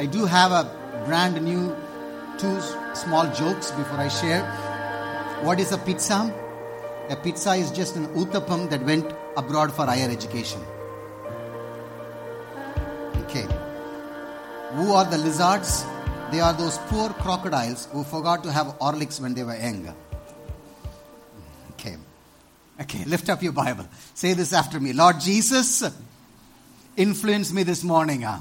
I do have a brand new two small jokes before I share. What is a pizza? A pizza is just an uttapam that went abroad for higher education. Okay. Who are the lizards? They are those poor crocodiles who forgot to have Horlicks when they were young. Okay. Okay, lift up your Bible. Say this after me. Lord Jesus, influence me this morning. ah.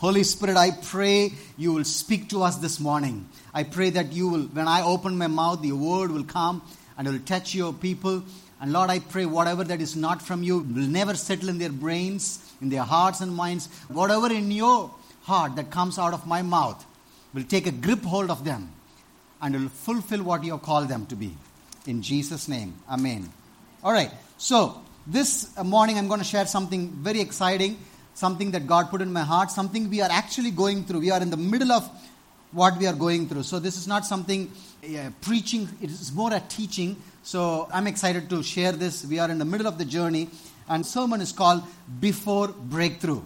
Holy Spirit, I pray you will speak to us this morning. I pray that you will, when I open my mouth, your word will come and it will touch your people. And Lord, I pray whatever that is not from you will never settle in their brains, in their hearts and minds. Whatever in your heart that comes out of my mouth will take a grip hold of them and will fulfill what you have called them to be. In Jesus' name, Amen. All right, so this morning I'm going to share something very exciting, something that God put in my heart, something we are actually going through. We are in the middle of what we are going through. So this is not something preaching, it is more a teaching. So I'm excited to share this. We are in the middle of the journey, and sermon is called Before Breakthrough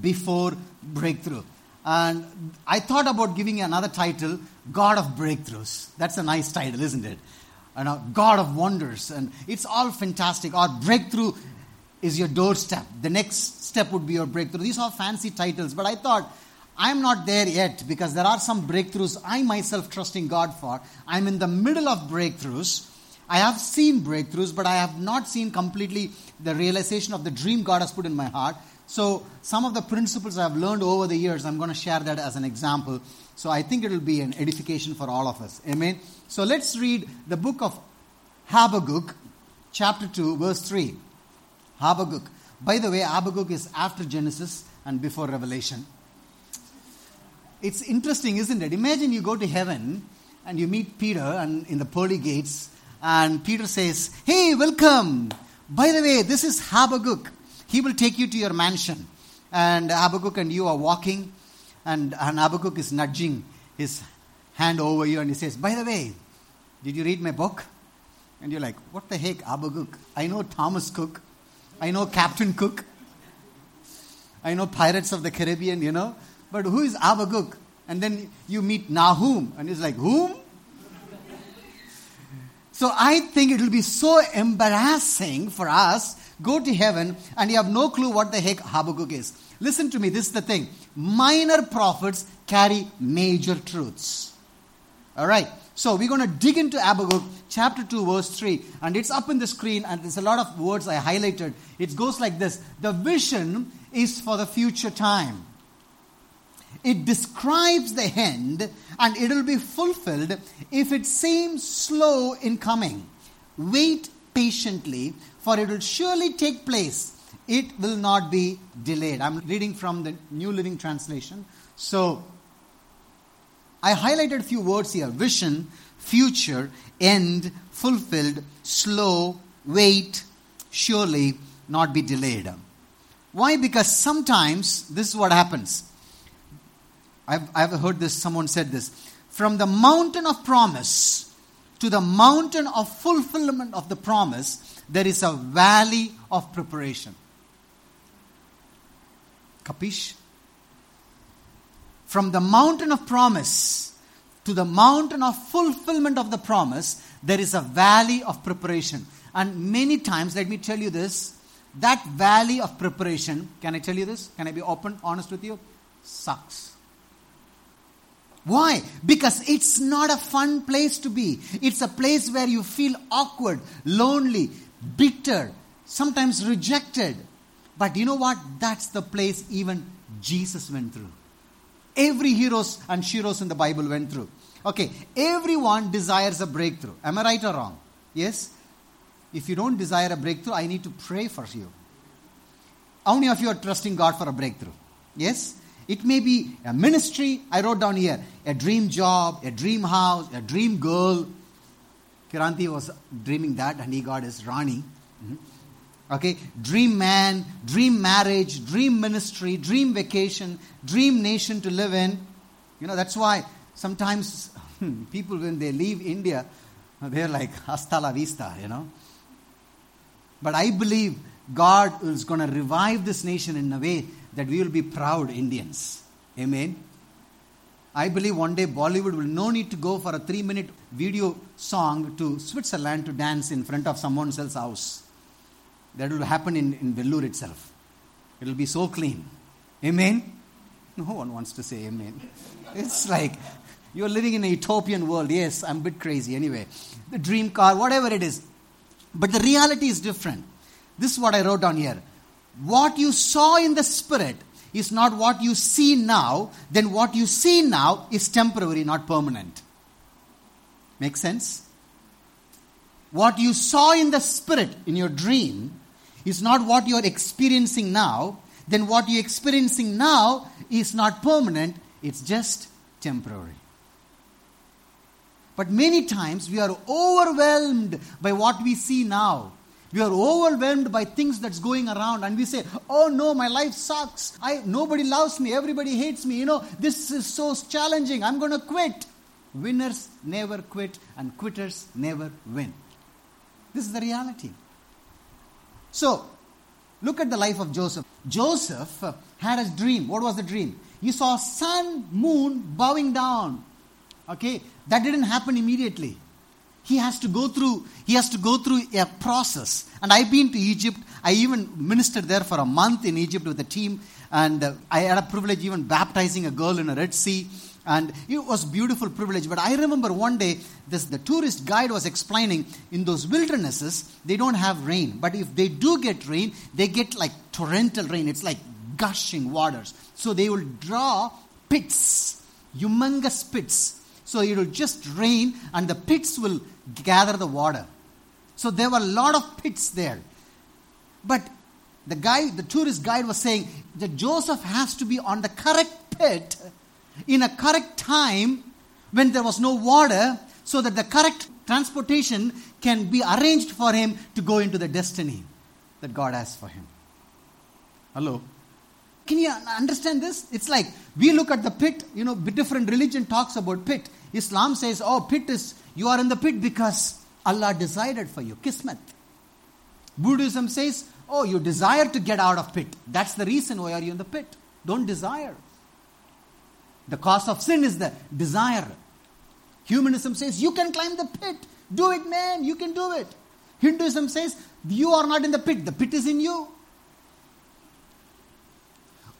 before breakthrough. And I thought about giving another title, God of Breakthroughs. That's a nice title, isn't it? And God of Wonders. And it's all fantastic. Our breakthrough is your doorstep. The next step would be your breakthrough. These are fancy titles, but I thought I'm not there yet because there are some breakthroughs I myself trusting God for. I'm in the middle of breakthroughs. I have seen breakthroughs, but I have not seen completely the realization of the dream God has put in my heart. So, some of the principles I've learned over the years, I'm going to share that as an example. So, I think it will be an edification for all of us. Amen. So, let's read the book of Habakkuk, chapter 2, verse 3. Habakkuk. By the way, Habakkuk is after Genesis and before Revelation. It's interesting, isn't it? Imagine you go to heaven and you meet Peter and in the pearly gates, and Peter says, Hey, welcome. By the way, this is Habakkuk. He will take you to your mansion. And Habakkuk and you are walking, and, and Habakkuk is nudging his hand over you, and he says, By the way, did you read my book? And you're like, What the heck, Habakkuk? I know Thomas Cook. I know Captain Cook. I know Pirates of the Caribbean, you know. But who is Habakkuk? And then you meet Nahum, and he's like, Whom? So I think it will be so embarrassing for us go to heaven and you have no clue what the heck Habakkuk is. Listen to me, this is the thing. Minor prophets carry major truths. All right. So we're going to dig into Habakkuk chapter 2 verse 3 and it's up in the screen and there's a lot of words I highlighted. It goes like this. The vision is for the future time. It describes the end and it will be fulfilled if it seems slow in coming. Wait patiently, for it will surely take place. It will not be delayed. I'm reading from the New Living Translation. So, I highlighted a few words here vision, future, end, fulfilled, slow, wait, surely not be delayed. Why? Because sometimes this is what happens. I've, I've heard this, someone said this. From the mountain of promise to the mountain of fulfillment of the promise, there is a valley of preparation. Capish? From the mountain of promise to the mountain of fulfillment of the promise, there is a valley of preparation. And many times, let me tell you this that valley of preparation, can I tell you this? Can I be open, honest with you? Sucks. Why? Because it's not a fun place to be. It's a place where you feel awkward, lonely, bitter, sometimes rejected. But you know what? That's the place even Jesus went through. Every heroes and sheroes in the Bible went through. Okay, everyone desires a breakthrough. Am I right or wrong? Yes? If you don't desire a breakthrough, I need to pray for you. How many of you are trusting God for a breakthrough? Yes? It may be a ministry, I wrote down here, a dream job, a dream house, a dream girl. Kiranti was dreaming that and he got his Rani. Mhm. Okay, dream man, dream marriage, dream ministry, dream vacation, dream nation to live in. You know, that's why sometimes hmm, people, when they leave India, they're like, hasta la vista, you know. But I believe God is going to revive this nation in a way that we will be proud Indians. Amen. I believe one day Bollywood will no need to go for a three minute video song to Switzerland to dance in front of someone else's house. That will happen in, in Vellore itself. It will be so clean. Amen. No one wants to say amen. It's like you're living in a utopian world. Yes, I'm a bit crazy anyway. The dream car, whatever it is. But the reality is different. This is what I wrote down here. What you saw in the spirit is not what you see now, then what you see now is temporary, not permanent. Make sense? What you saw in the spirit in your dream is not what you're experiencing now, then what you're experiencing now is not permanent, it's just temporary. But many times we are overwhelmed by what we see now. We are overwhelmed by things that's going around and we say, "Oh no, my life sucks. I nobody loves me. Everybody hates me. You know, this is so challenging. I'm going to quit." Winners never quit and quitters never win. This is the reality. So, look at the life of Joseph. Joseph had a dream. What was the dream? He saw sun, moon bowing down. Okay, that didn't happen immediately he has to go through he has to go through a process and i've been to egypt i even ministered there for a month in egypt with a team and uh, i had a privilege even baptizing a girl in a red sea and it was beautiful privilege. But i remember one day this the tourist guide was explaining in those wildernesses they don't have rain. But if they do get rain they get like torrential rain. It's like gushing waters. So they will draw pits humongous pits. So it will just rain and the pits will gather the water. So there were a lot of pits there. But the guy, the tourist guide was saying that Joseph has to be on the correct pit in a correct time when there was no water so that the correct transportation can be arranged for him to go into the destiny that God has for him. Hello? Can you understand this? It's like we look at the pit, you know, different religion talks about pit. Islam says, oh, pit is, you are in the pit because Allah decided for you. Kismet. Buddhism says, oh, you desire to get out of pit. That's the reason why are you in the pit. Don't desire. The cause of sin is the desire. Humanism says, you can climb the pit. Do it, man. You can do it. Hinduism says, you are not in the pit. The pit is in you.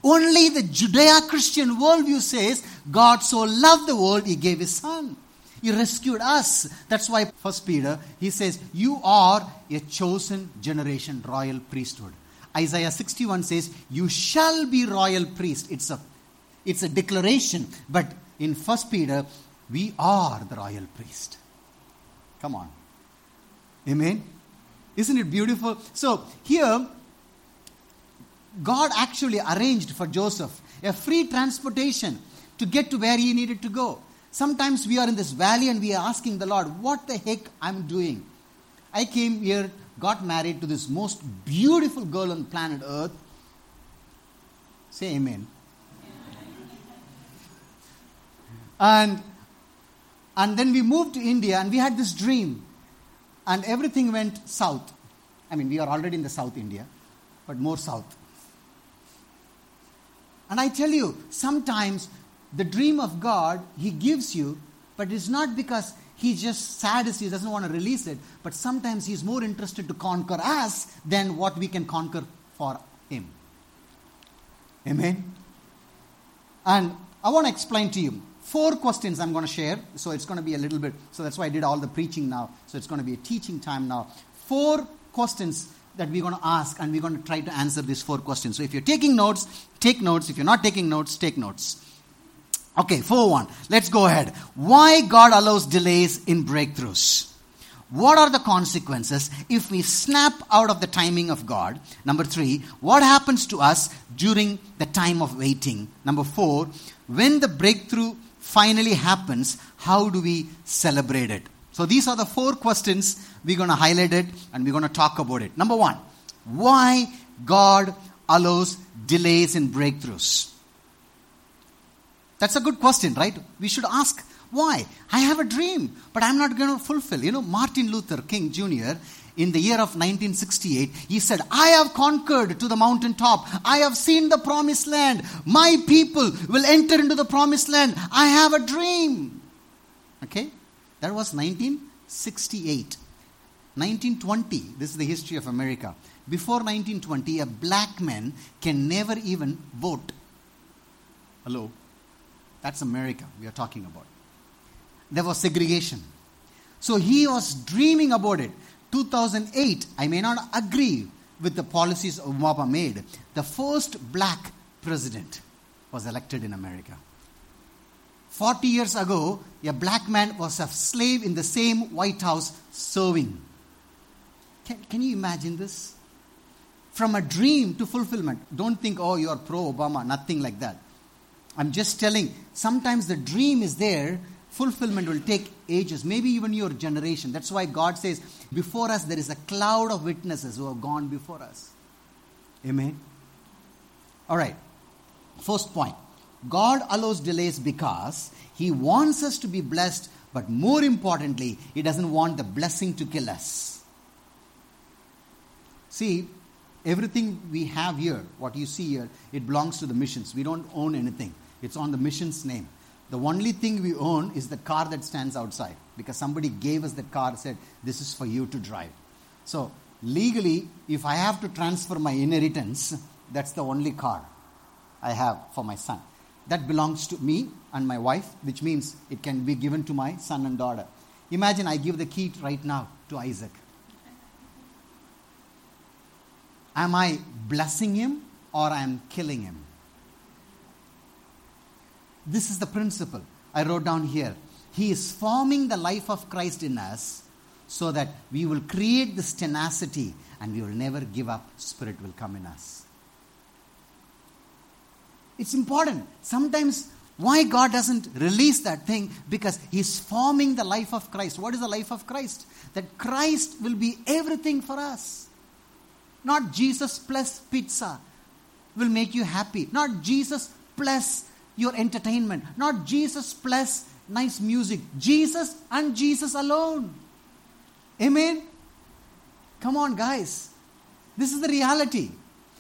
Only the Judeo Christian worldview says God so loved the world, He gave His Son. He rescued us. That's why First Peter he says, "You are a chosen generation, royal priesthood." Isaiah 61 says, "You shall be royal priest." It's a, it's a declaration. But in First Peter, we are the royal priest. Come on, Amen. Isn't it beautiful? So here God actually arranged for Joseph a free transportation to get to where he needed to go. Sometimes we are in this valley and we are asking the Lord, what the heck I'm doing? I came here, got married to this most beautiful girl on planet Earth. Say amen. And and then we moved to India and we had this dream and everything went south. I mean, we are already in the South India, but more south. And I tell you, sometimes the dream of God He gives you, but it's not because He's just sad as He doesn't want to release it, but sometimes He's more interested to conquer us than what we can conquer for Him. Amen? And I want to explain to you four questions I'm going to share. So it's going to be a little bit, so that's why I did all the preaching now. So it's going to be a teaching time now. Four questions that we're going to ask, and we're going to try to answer these four questions. So if you're taking notes, take notes. If you're not taking notes, take notes. Okay, 4 1. Let's go ahead. Why God allows delays in breakthroughs? What are the consequences if we snap out of the timing of God? Number three, what happens to us during the time of waiting? Number four, when the breakthrough finally happens, how do we celebrate it? So these are the four questions we're going to highlight it and we're going to talk about it. Number one, why God allows delays in breakthroughs? That's a good question, right? We should ask why. I have a dream, but I'm not going to fulfill. You know, Martin Luther King Jr., in the year of 1968, he said, I have conquered to the mountaintop. I have seen the promised land. My people will enter into the promised land. I have a dream. Okay? That was 1968. 1920, this is the history of America. Before 1920, a black man can never even vote. Hello? That's America we are talking about. There was segregation. So he was dreaming about it. 2008, I may not agree with the policies Obama made. The first black president was elected in America. 40 years ago, a black man was a slave in the same White House serving. Can, can you imagine this? From a dream to fulfillment. Don't think, oh, you are pro Obama, nothing like that. I'm just telling, sometimes the dream is there, fulfillment will take ages, maybe even your generation. That's why God says, Before us there is a cloud of witnesses who have gone before us. Amen. All right. First point God allows delays because He wants us to be blessed, but more importantly, He doesn't want the blessing to kill us. See, everything we have here, what you see here, it belongs to the missions. We don't own anything, it's on the mission's name. The only thing we own is the car that stands outside because somebody gave us that car said, This is for you to drive. So, legally, if I have to transfer my inheritance, that's the only car I have for my son. That belongs to me and my wife, which means it can be given to my son and daughter. Imagine I give the key right now to Isaac. Am I blessing him or I am killing him? This is the principle I wrote down here. He is forming the life of Christ in us so that we will create this tenacity and we will never give up. Spirit will come in us. It's important. Sometimes why God doesn't release that thing? Because He's forming the life of Christ. What is the life of Christ? That Christ will be everything for us. Not Jesus plus pizza will make you happy. Not Jesus plus your entertainment. Not Jesus plus nice music. Jesus and Jesus alone. Amen? Come on, guys. This is the reality.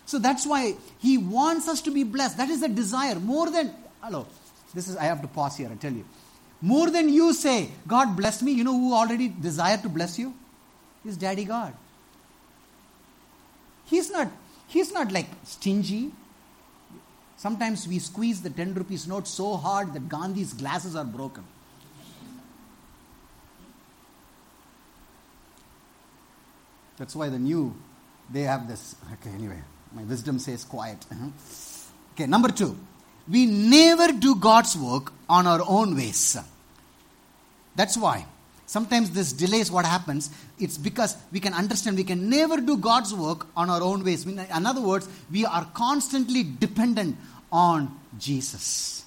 So that's why he wants us to be blessed. That is the desire. More than, hello, this is, I have to pause here and tell you. More than you say, God bless me, you know who already desired to bless you? Is Daddy God. He's not, he's not like stingy. Sometimes we squeeze the 10 rupees note so hard that Gandhi's glasses are broken. That's why the new, they have this. Okay, anyway, my wisdom says quiet. Uh-huh. Okay, number two, we never do God's work on our own ways. That's why. Sometimes this delays what happens. It's because we can understand we can never do God's work on our own ways. In other words, we are constantly dependent on Jesus.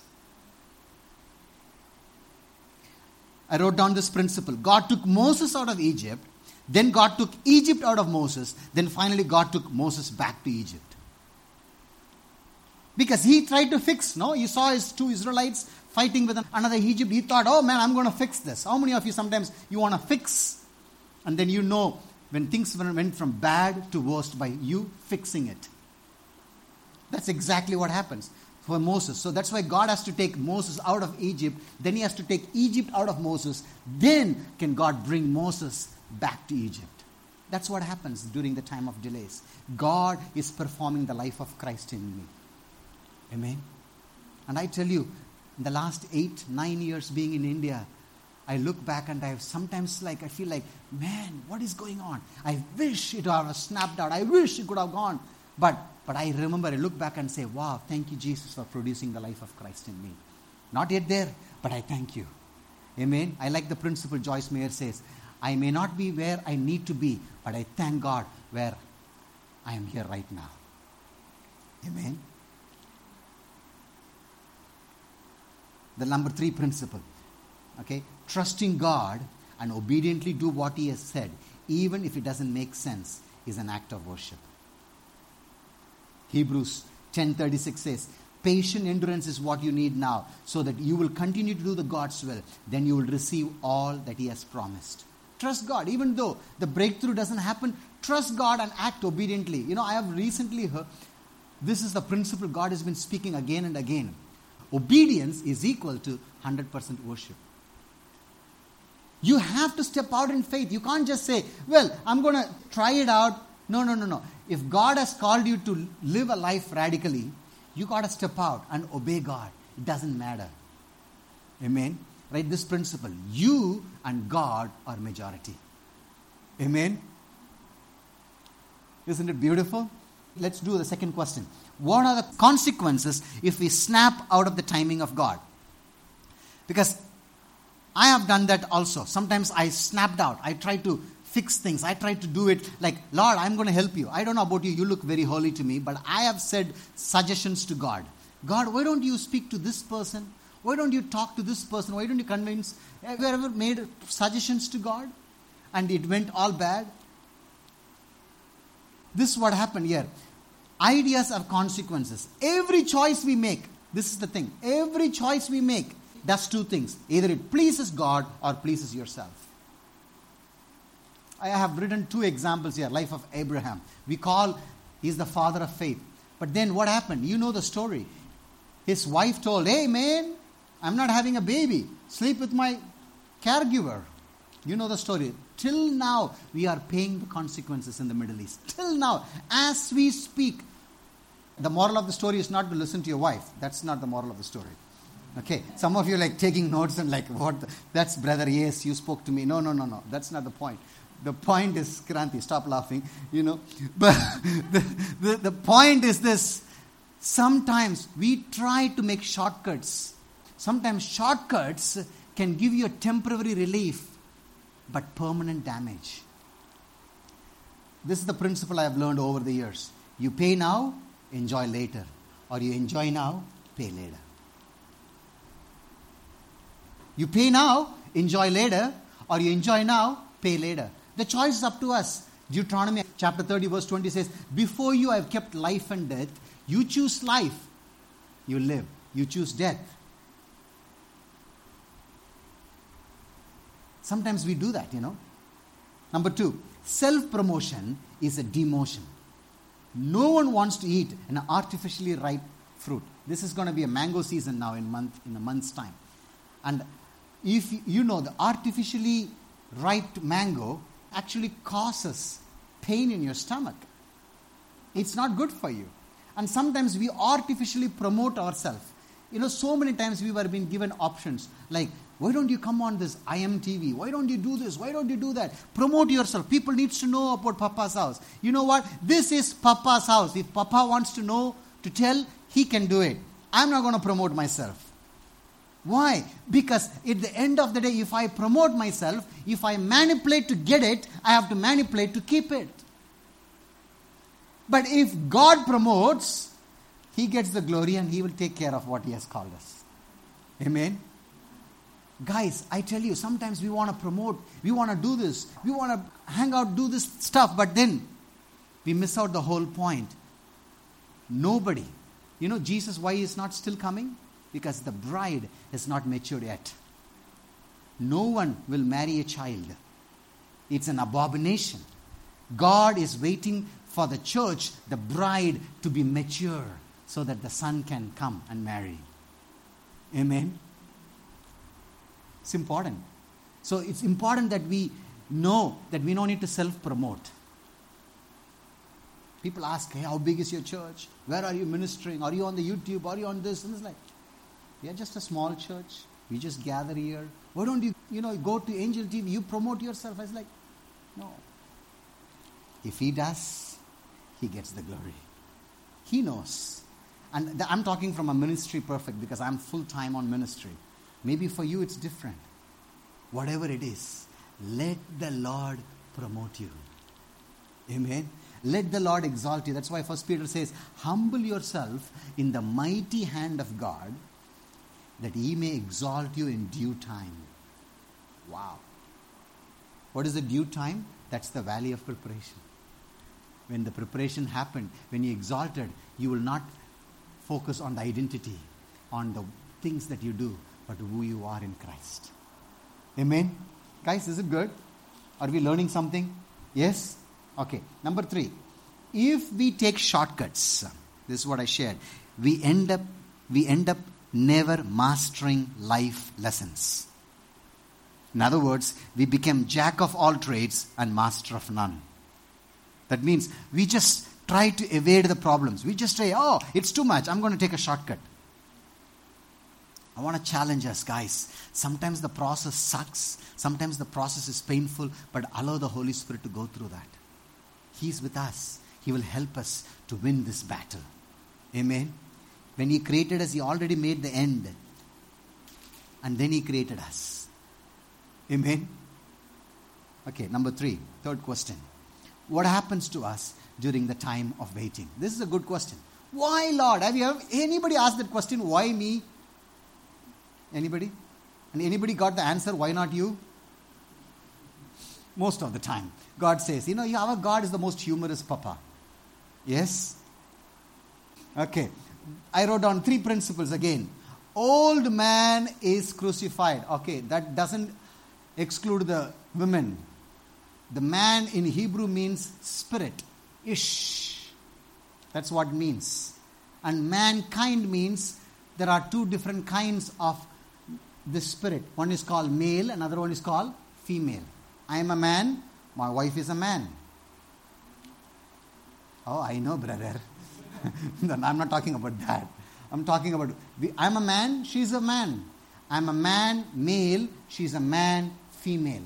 I wrote down this principle God took Moses out of Egypt, then God took Egypt out of Moses, then finally God took Moses back to Egypt. Because he tried to fix, no? You saw his two Israelites fighting with another Egypt. He thought, oh man, I'm going to fix this. How many of you sometimes you want to fix? And then you know when things went from bad to worst by you fixing it. That's exactly what happens for Moses. So that's why God has to take Moses out of Egypt. Then he has to take Egypt out of Moses. Then can God bring Moses back to Egypt. That's what happens during the time of delays. God is performing the life of Christ in me. Amen. And I tell you, in the last eight, nine years being in India, I look back and I have sometimes like I feel like, man, what is going on? I wish it would have snapped out. I wish it could have gone. But but I remember, I look back and say, wow, thank you, Jesus, for producing the life of Christ in me. Not yet there, but I thank you. Amen. I like the principle Joyce Meyer says I may not be where I need to be, but I thank God where I am here right now. Amen. The number three principle. Okay? Trusting God and obediently do what He has said, even if it doesn't make sense, is an act of worship. Hebrews 10:36 says, "Patient endurance is what you need now, so that you will continue to do the God's will. Then you will receive all that He has promised." Trust God. Even though the breakthrough doesn't happen, trust God and act obediently. You know, I have recently heard this is the principle God has been speaking again and again. Obedience is equal to 100% worship. You have to step out in faith. You can't just say, Well, I'm going to try it out. No, no, no, no. If God has called you to live a life radically, you got to step out and obey God. It doesn't matter. Amen. Right? This principle. You and God are majority. Amen. Isn't it beautiful? Let's do the second question. What are the consequences if we snap out of the timing of God? Because I have done that also. Sometimes I snapped out. I try to fix things. I try to do it like, Lord, I'm going to help you. I don't know about you. You look very holy to me, but I have said suggestions to God. God, why don't you speak to this person? Why don't you talk to this person? Why don't you convince? Have you ever made suggestions to God? And it went all bad? This is what happened here. Ideas have consequences. Every choice we make, this is the thing, every choice we make does two things. Either it pleases God or pleases yourself. I have written two examples here life of Abraham. We call he's the father of faith. But then what happened? You know the story. His wife told, Hey man, I'm not having a baby. Sleep with my caregiver. You know the story. Till now, we are paying the consequences in the Middle East. Till now, as we speak. The moral of the story is not to listen to your wife. That's not the moral of the story. Okay, some of you like taking notes and like, what? The, that's brother, yes, you spoke to me. No, no, no, no. That's not the point. The point is, Kranti, stop laughing, you know. But the, the, the point is this sometimes we try to make shortcuts. Sometimes shortcuts can give you a temporary relief, but permanent damage. This is the principle I have learned over the years. You pay now, enjoy later. Or you enjoy now, pay later. You pay now, enjoy later, or you enjoy now, pay later. The choice is up to us. Deuteronomy chapter 30, verse 20 says, Before you I have kept life and death. You choose life, you live. You choose death. Sometimes we do that, you know. Number two, self promotion is a demotion. No one wants to eat an artificially ripe fruit. This is going to be a mango season now in month in a month's time. And if you know the artificially ripe mango actually causes pain in your stomach. It's not good for you. And sometimes we artificially promote ourselves. You know, so many times we were being given options like, why don't you come on this IMTV? Why don't you do this? Why don't you do that? Promote yourself. People needs to know about Papa's house. You know what? This is Papa's house. If Papa wants to know, to tell, he can do it. I'm not going to promote myself. Why? Because at the end of the day, if I promote myself, if I manipulate to get it, I have to manipulate to keep it. But if God promotes, He gets the glory and He will take care of what He has called us. Amen? Guys, I tell you, sometimes we want to promote, we want to do this, we want to hang out, do this stuff, but then we miss out the whole point. Nobody. You know, Jesus, why is not still coming? Because the bride is not matured yet. No one will marry a child. It's an abomination. God is waiting for the church, the bride, to be mature so that the son can come and marry. Amen. It's important. So it's important that we know that we don't need to self promote. People ask, hey, how big is your church? Where are you ministering? Are you on the YouTube? Are you on this? And it's like, we are just a small church. We just gather here. Why don't you, you know, go to Angel TV? You promote yourself. I was like, no. If he does, he gets the glory. He knows. And I'm talking from a ministry perfect because I'm full time on ministry. Maybe for you it's different. Whatever it is, let the Lord promote you. Amen. Let the Lord exalt you. That's why First Peter says, Humble yourself in the mighty hand of God, that he may exalt you in due time. Wow. What is the due time? That's the valley of preparation. When the preparation happened, when you exalted, you will not focus on the identity, on the things that you do, but who you are in Christ. Amen? Guys, is it good? Are we learning something? Yes? Okay. Number three. If we take shortcuts, this is what I shared, we end up we end up never mastering life lessons. In other words, we became jack of all trades and master of none. That means we just try to evade the problems. We just say, oh, it's too much. I'm going to take a shortcut. I want to challenge us, guys. Sometimes the process sucks. Sometimes the process is painful, but allow the Holy Spirit to go through that. He's with us. He will help us to win this battle. Amen. When He created us, He already made the end. And then He created us. Amen. Okay, number three, third question. What happens to us during the time of waiting? This is a good question. Why, Lord? Have you ever, anybody asked that question? Why me? Anybody? And anybody got the answer? Why not you? Most of the time. God says, you know, our God is the most humorous papa. Yes? Okay. I wrote down three principles again. Old man is crucified. Okay, that doesn't exclude the women. The man in Hebrew means spirit. Ish. That's what it means. And mankind means there are two different kinds of the spirit. One is called male, another one is called female. I am a man, my wife is a man. Oh, I know, brother. I'm not talking about that. I'm talking about I'm a man, she's a man. I'm a man, male, she's a man, female.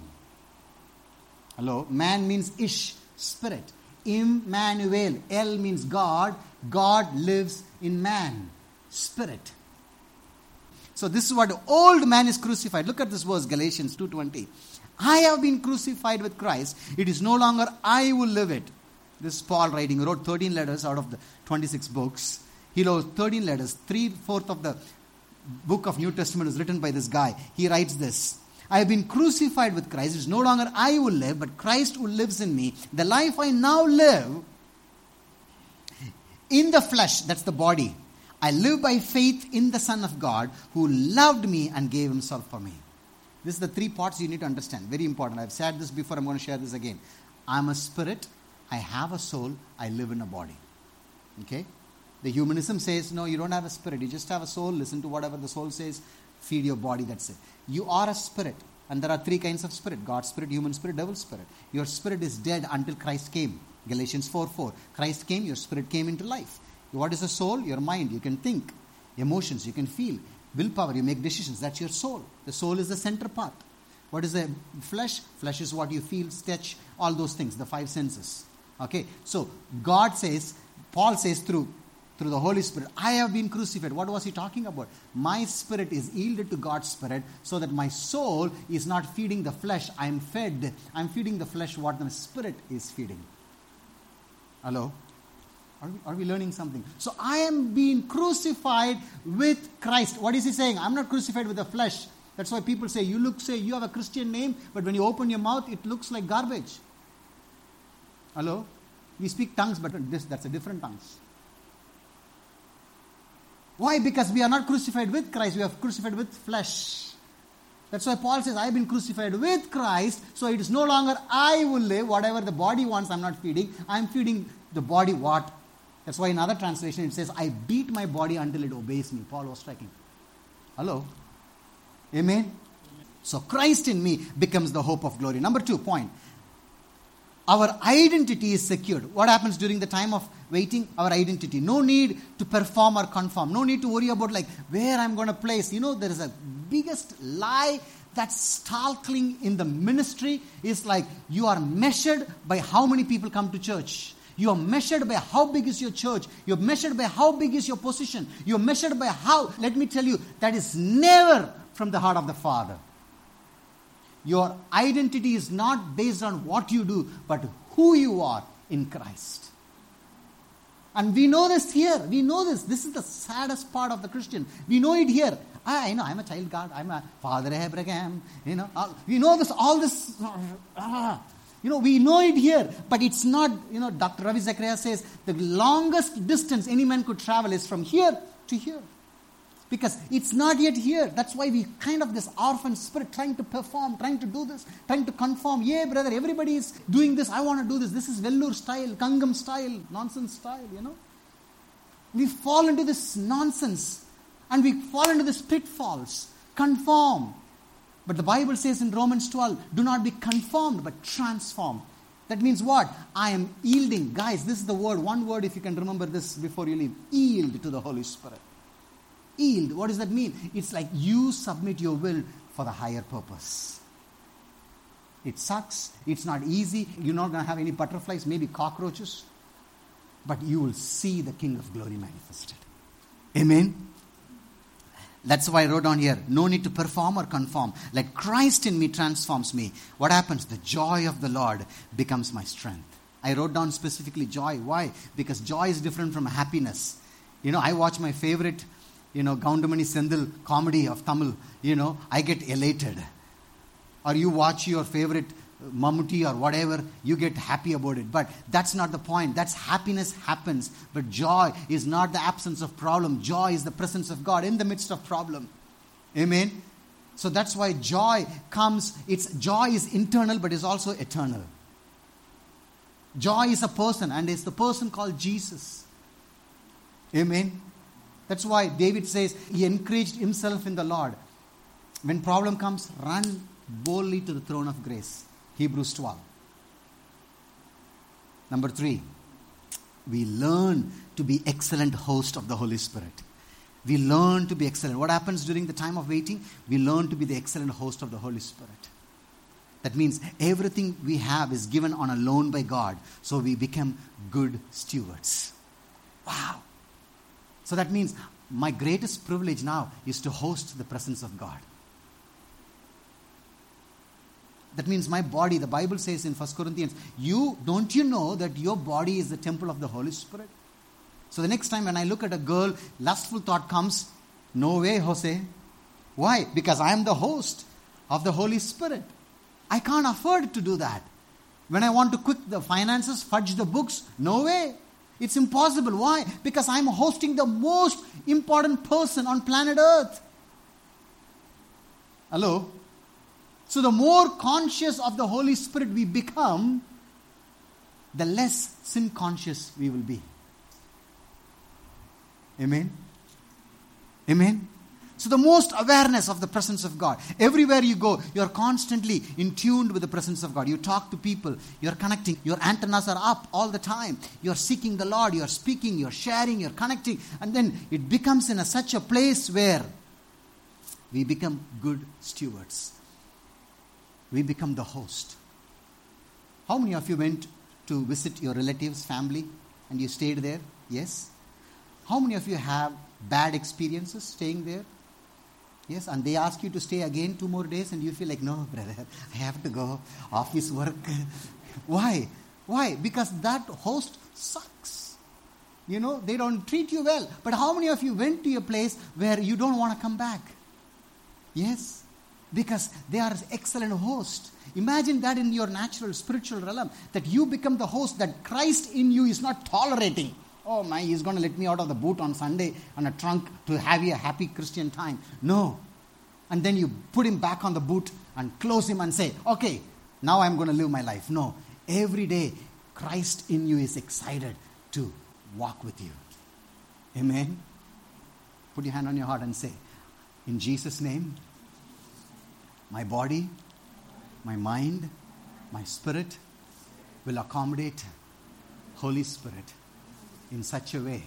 Hello? Man means ish, spirit. Immanuel. El means God. God lives in man, spirit. So this is what old man is crucified. Look at this verse, Galatians 2.20. I have been crucified with Christ. It is no longer I who live it. This is Paul writing. He wrote 13 letters out of the 26 books. He wrote 13 letters. Three-fourth of the book of New Testament is written by this guy. He writes this. I have been crucified with Christ. It is no longer I who live, but Christ who lives in me. The life I now live in the flesh, that's the body, I live by faith in the Son of God who loved me and gave himself for me. This is the three parts you need to understand. Very important. I've said this before, I'm going to share this again. I'm a spirit, I have a soul, I live in a body. Okay? The humanism says, no, you don't have a spirit, you just have a soul, listen to whatever the soul says, feed your body, that's it. You are a spirit, and there are three kinds of spirit God's spirit, human spirit, devil's spirit. Your spirit is dead until Christ came. Galatians 4 4. Christ came, your spirit came into life. What is a soul? Your mind. You can think. Emotions, you can feel. Willpower, you make decisions. That's your soul. The soul is the center part. What is the flesh? Flesh is what you feel, touch, all those things, the five senses. Okay, so God says, Paul says through through the Holy Spirit, I have been crucified. What was he talking about? My spirit is yielded to God's spirit so that my soul is not feeding the flesh. I'm fed. I'm feeding the flesh what the spirit is feeding. Hello? Are we, are we learning something? So I am being crucified with Christ. What is he saying? I'm not crucified with the flesh. That's why people say, you look, say, you have a Christian name, but when you open your mouth, it looks like garbage. Hello? We speak tongues, but this, that's a different tongues. Why? Because we are not crucified with Christ, we are crucified with flesh. That's why Paul says, I have been crucified with Christ, so it is no longer I will live, whatever the body wants, I'm not feeding. I'm feeding the body what that's why in other translation it says, I beat my body until it obeys me. Paul was striking. Hello? Amen? So Christ in me becomes the hope of glory. Number two point. Our identity is secured. What happens during the time of waiting? Our identity. No need to perform or conform. No need to worry about like where I'm going to place. You know, there is a biggest lie that's stalking in the ministry is like you are measured by how many people come to church. You are measured by how big is your church. You're measured by how big is your position. You're measured by how, let me tell you, that is never from the heart of the Father. Your identity is not based on what you do, but who you are in Christ. And we know this here. We know this. This is the saddest part of the Christian. We know it here. I know I'm a child God. I'm a father Abraham. You know, we know this. All this. Ah, you know, we know it here, but it's not, you know, Dr. Ravi Zacharias says the longest distance any man could travel is from here to here. Because it's not yet here. That's why we kind of this orphan spirit trying to perform, trying to do this, trying to conform. Yeah, brother, everybody is doing this. I want to do this. This is Vellore style, Gangnam style, nonsense style, you know. We fall into this nonsense and we fall into these pitfalls. Conform. But the Bible says in Romans 12, do not be conformed, but transform. That means what? I am yielding. Guys, this is the word, one word if you can remember this before you leave. Yield to the Holy Spirit. Yield. What does that mean? It's like you submit your will for the higher purpose. It sucks. It's not easy. You're not going to have any butterflies, maybe cockroaches. But you will see the King of Glory manifested. Amen. That's why I wrote down here no need to perform or conform. Let Christ in me transforms me. What happens? The joy of the Lord becomes my strength. I wrote down specifically joy. Why? Because joy is different from happiness. You know, I watch my favorite, you know, Goundamani Senthil comedy of Tamil. You know, I get elated. Or you watch your favorite Mammootty or whatever, you get happy about it. But that's not the point. That's happiness happens. But joy is not the absence of problem. Joy is the presence of God in the midst of problem. Amen. So that's why joy comes. It's joy is internal, but is also eternal. Joy is a person, and it's the person called Jesus. Amen. That's why David says he encouraged himself in the Lord. When problem comes, run boldly to the throne of grace. Hebrews 12. Number three, we learn to be excellent host of the Holy Spirit. We learn to be excellent. What happens during the time of waiting? We learn to be the excellent host of the Holy Spirit. That means everything we have is given on a loan by God, so we become good stewards. Wow. So that means my greatest privilege now is to host the presence of God. That means my body, the Bible says in 1 Corinthians, you don't you know that your body is the temple of the Holy Spirit? So the next time when I look at a girl, lustful thought comes, no way, Jose. Why? Because I am the host of the Holy Spirit. I can't afford to do that. When I want to quit the finances, fudge the books, no way. It's impossible. Why? Because I'm hosting the most important person on planet Earth. Hello? So, the more conscious of the Holy Spirit we become, the less sin conscious we will be. Amen? Amen? So, the most awareness of the presence of God. Everywhere you go, you're constantly in tuned with the presence of God. You talk to people, you're connecting, your antennas are up all the time. You're seeking the Lord, you're speaking, you're sharing, you're connecting. And then it becomes in a, such a place where we become good stewards we become the host. How many of you went to visit your relatives, family, and you stayed there? Yes. How many of you have bad experiences staying there? Yes, and they ask you to stay again two more days, and you feel like, no, brother, I have to go. Office work. Why? Why? Because that host sucks. You know, they don't treat you well. But how many of you went to a place where you don't want to come back? Yes because they are excellent hosts. Imagine that in your natural spiritual realm, that you become the host, that Christ in you is not tolerating. Oh my, he's going to let me out of the boot on Sunday on a trunk to have a happy Christian time. No. And then you put him back on the boot and close him and say, okay, now I'm going to live my life. No. Every day, Christ in you is excited to walk with you. Amen. Put your hand on your heart and say, in Jesus' name, my body, my mind, my spirit will accommodate Holy Spirit in such a way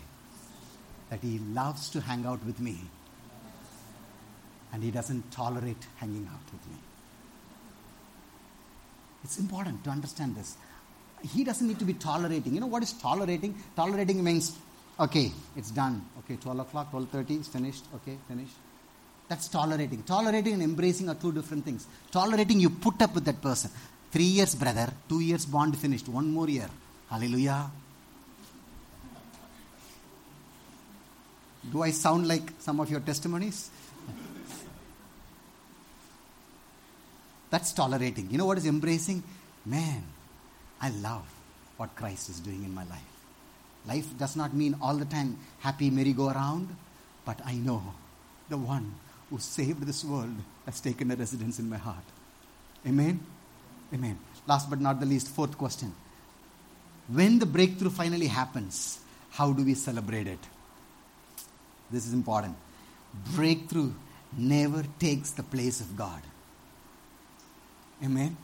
that He loves to hang out with me and He doesn't tolerate hanging out with me. It's important to understand this. He doesn't need to be tolerating. You know what is tolerating? Tolerating means, okay, it's done. Okay, 12 o'clock, 12.30, it's finished. Okay, finished. That's tolerating. Tolerating and embracing are two different things. Tolerating, you put up with that person. Three years, brother. Two years bond finished. One more year. Hallelujah. Do I sound like some of your testimonies? That's tolerating. You know what is embracing? Man, I love what Christ is doing in my life. Life does not mean all the time happy merry-go-round, but I know the one who saved this world has taken a residence in my heart. Amen? Amen. Last but not the least, fourth question. When the breakthrough finally happens, how do we celebrate it? This is important. Breakthrough never takes the place of God. Amen.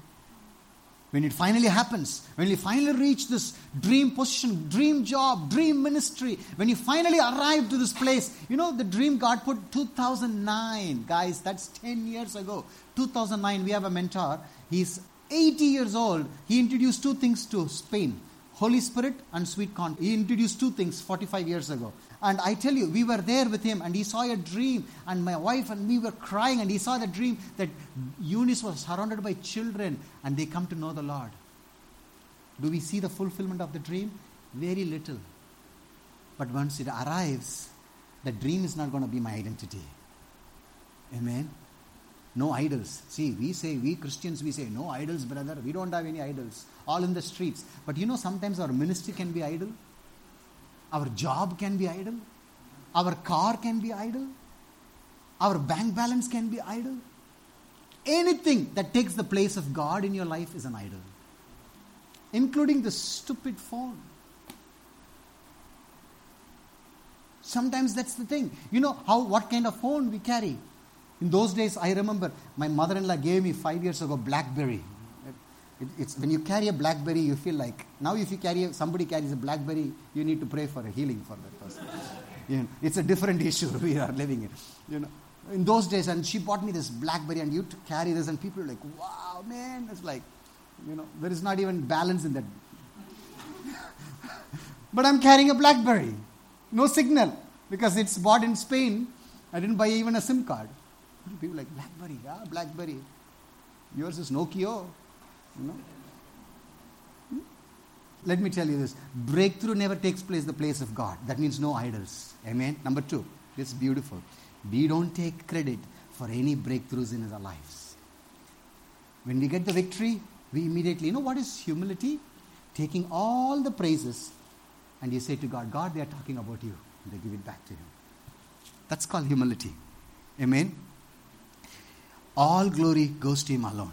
When it finally happens, when you finally reach this dream position, dream job, dream ministry, when you finally arrive to this place, you know the dream God put 2009, guys, that's 10 years ago. 2009, we have a mentor. He's 80 years old. He introduced two things to Spain Holy Spirit and sweet corn. He introduced two things 45 years ago. And I tell you, we were there with him and he saw a dream. And my wife and me were crying and he saw the dream that Eunice was surrounded by children and they come to know the Lord. Do we see the fulfillment of the dream? Very little. But once it arrives, the dream is not going to be my identity. Amen. No idols. See, we say, we Christians, we say, no idols, brother. We don't have any idols. All in the streets. But you know, sometimes our ministry can be idol. Our job can be idol. Our car can be idol. Our bank balance can be idol. Anything that takes the place of God in your life is an idol, including the stupid phone. Sometimes that's the thing. You know how what kind of phone we carry. In those days, I remember my mother-in-law gave me five years ago BlackBerry. It, it's when you carry a blackberry, you feel like now if you carry a, somebody carries a blackberry, you need to pray for a healing for that person. you know, it's a different issue we are living in. You know, in those days, and she bought me this blackberry, and you carry this, and people are like, "Wow, man!" It's like, you know, there is not even balance in that. but I'm carrying a blackberry, no signal because it's bought in Spain. I didn't buy even a SIM card. People like blackberry, yeah, blackberry. Yours is Nokia. You know? Hmm? Let me tell you this breakthrough never takes place the place of God. That means no idols. Amen. Number two, it's beautiful. We don't take credit for any breakthroughs in our lives. When we get the victory, we immediately, you know what is humility? Taking all the praises and you say to God, God, they are talking about you. And they give it back to Him. That's called humility. Amen. All glory goes to Him alone.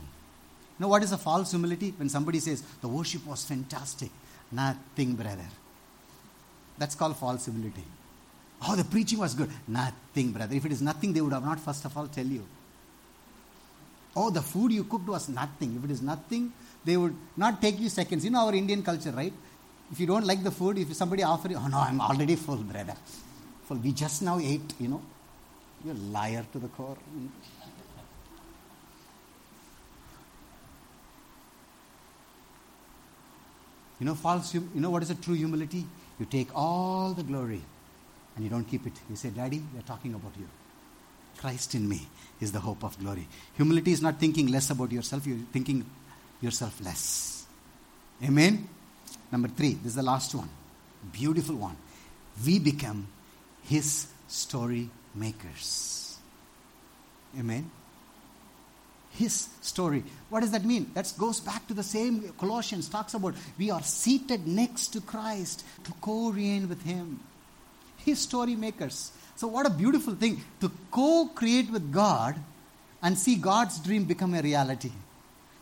Know what is a false humility? When somebody says, the worship was fantastic. Nothing, brother. That's called false humility. Oh, the preaching was good. Nothing, brother. If it is nothing, they would have not first of all tell you. Oh, the food you cooked was nothing. If it is nothing, they would not take you seconds. You know our Indian culture, right? If you don't like the food, if somebody offer you, oh no, I'm already full, brother. Full. We just now ate, you know. You're a liar to the core. You know, false, you know what is a true humility? You take all the glory and you don't keep it. You say, Daddy, we are talking about you. Christ in me is the hope of glory. Humility is not thinking less about yourself, you're thinking yourself less. Amen? Number three, this is the last one. Beautiful one. We become His story makers. Amen? His story. What does that mean? That goes back to the same Colossians talks about we are seated next to Christ to co-reign with him. His story makers. So what a beautiful thing to co-create with God and see God's dream become a reality.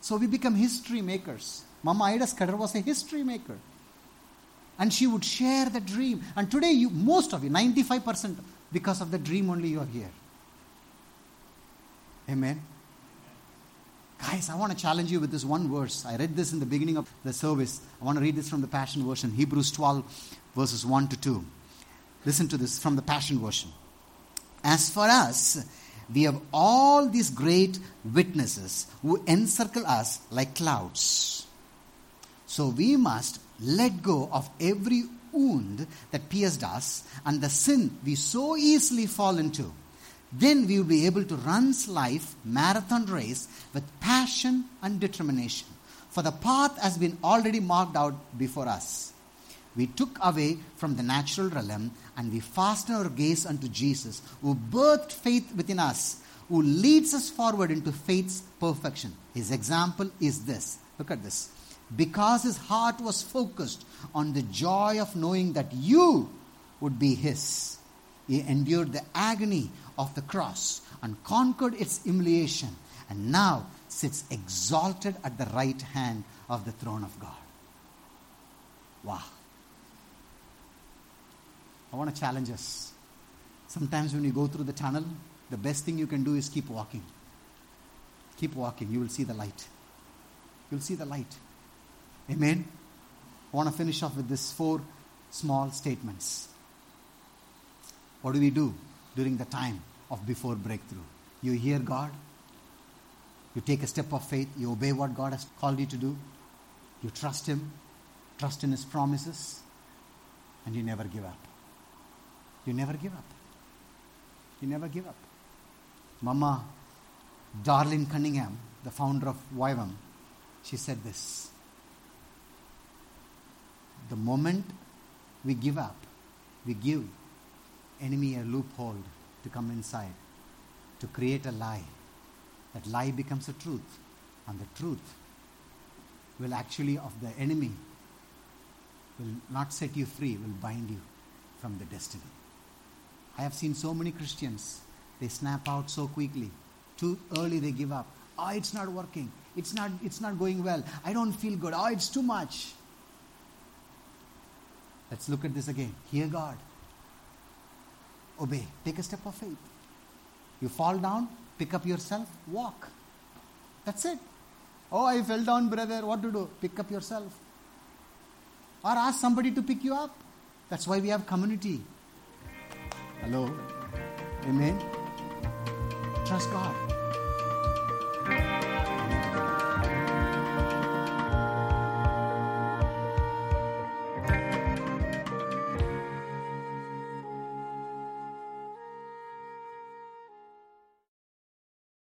So we become history makers. Mama Ida Scudder was a history maker. And she would share the dream. And today, you, most of you, 95%, because of the dream only you are here. Amen. Guys, I want to challenge you with this one verse. I read this in the beginning of the service. I want to read this from the Passion Version, Hebrews 12, verses 1 to 2. Listen to this from the Passion Version. As for us, we have all these great witnesses who encircle us like clouds. So we must let go of every wound that pierced us and the sin we so easily fall into then we will be able to run life marathon race with passion and determination. For the path has been already marked out before us. We took away from the natural realm and we fastened our gaze unto Jesus, who birthed faith within us, who leads us forward into faith's perfection. His example is this. Look at this. Because his heart was focused on the joy of knowing that you would be his He endured the agony of the cross and conquered its humiliation, and now sits exalted at the right hand of the throne of God. Wow. I want to challenge us. Sometimes when you go through the tunnel, the best thing you can do is keep walking. Keep walking. You will see the light. You'll see the light. Amen. I want to finish off with these four small statements. What do we do during the time of before breakthrough? You hear God, you take a step of faith, you obey what God has called you to do, you trust Him, trust in His promises, and you never give up. You never give up. You never give up. Mama Darlene Cunningham, the founder of YWAM, she said this The moment we give up, we give enemy a loophole to come inside, to create a lie. That lie becomes a truth, and the truth will actually, of the enemy, will not set you free, will bind you from the destiny. I have seen so many Christians, they snap out so quickly. Too early they give up. Oh, it's not working. It's not, it's not going well. I don't feel good. Oh, it's too much. Let's look at this again. Hear God. Obey. Take a step of faith. You fall down, pick up yourself, walk. That's it. Oh, I fell down, brother. What to do? Pick up yourself. Or ask somebody to pick you up. That's why we have community. Hello? Amen? Trust God.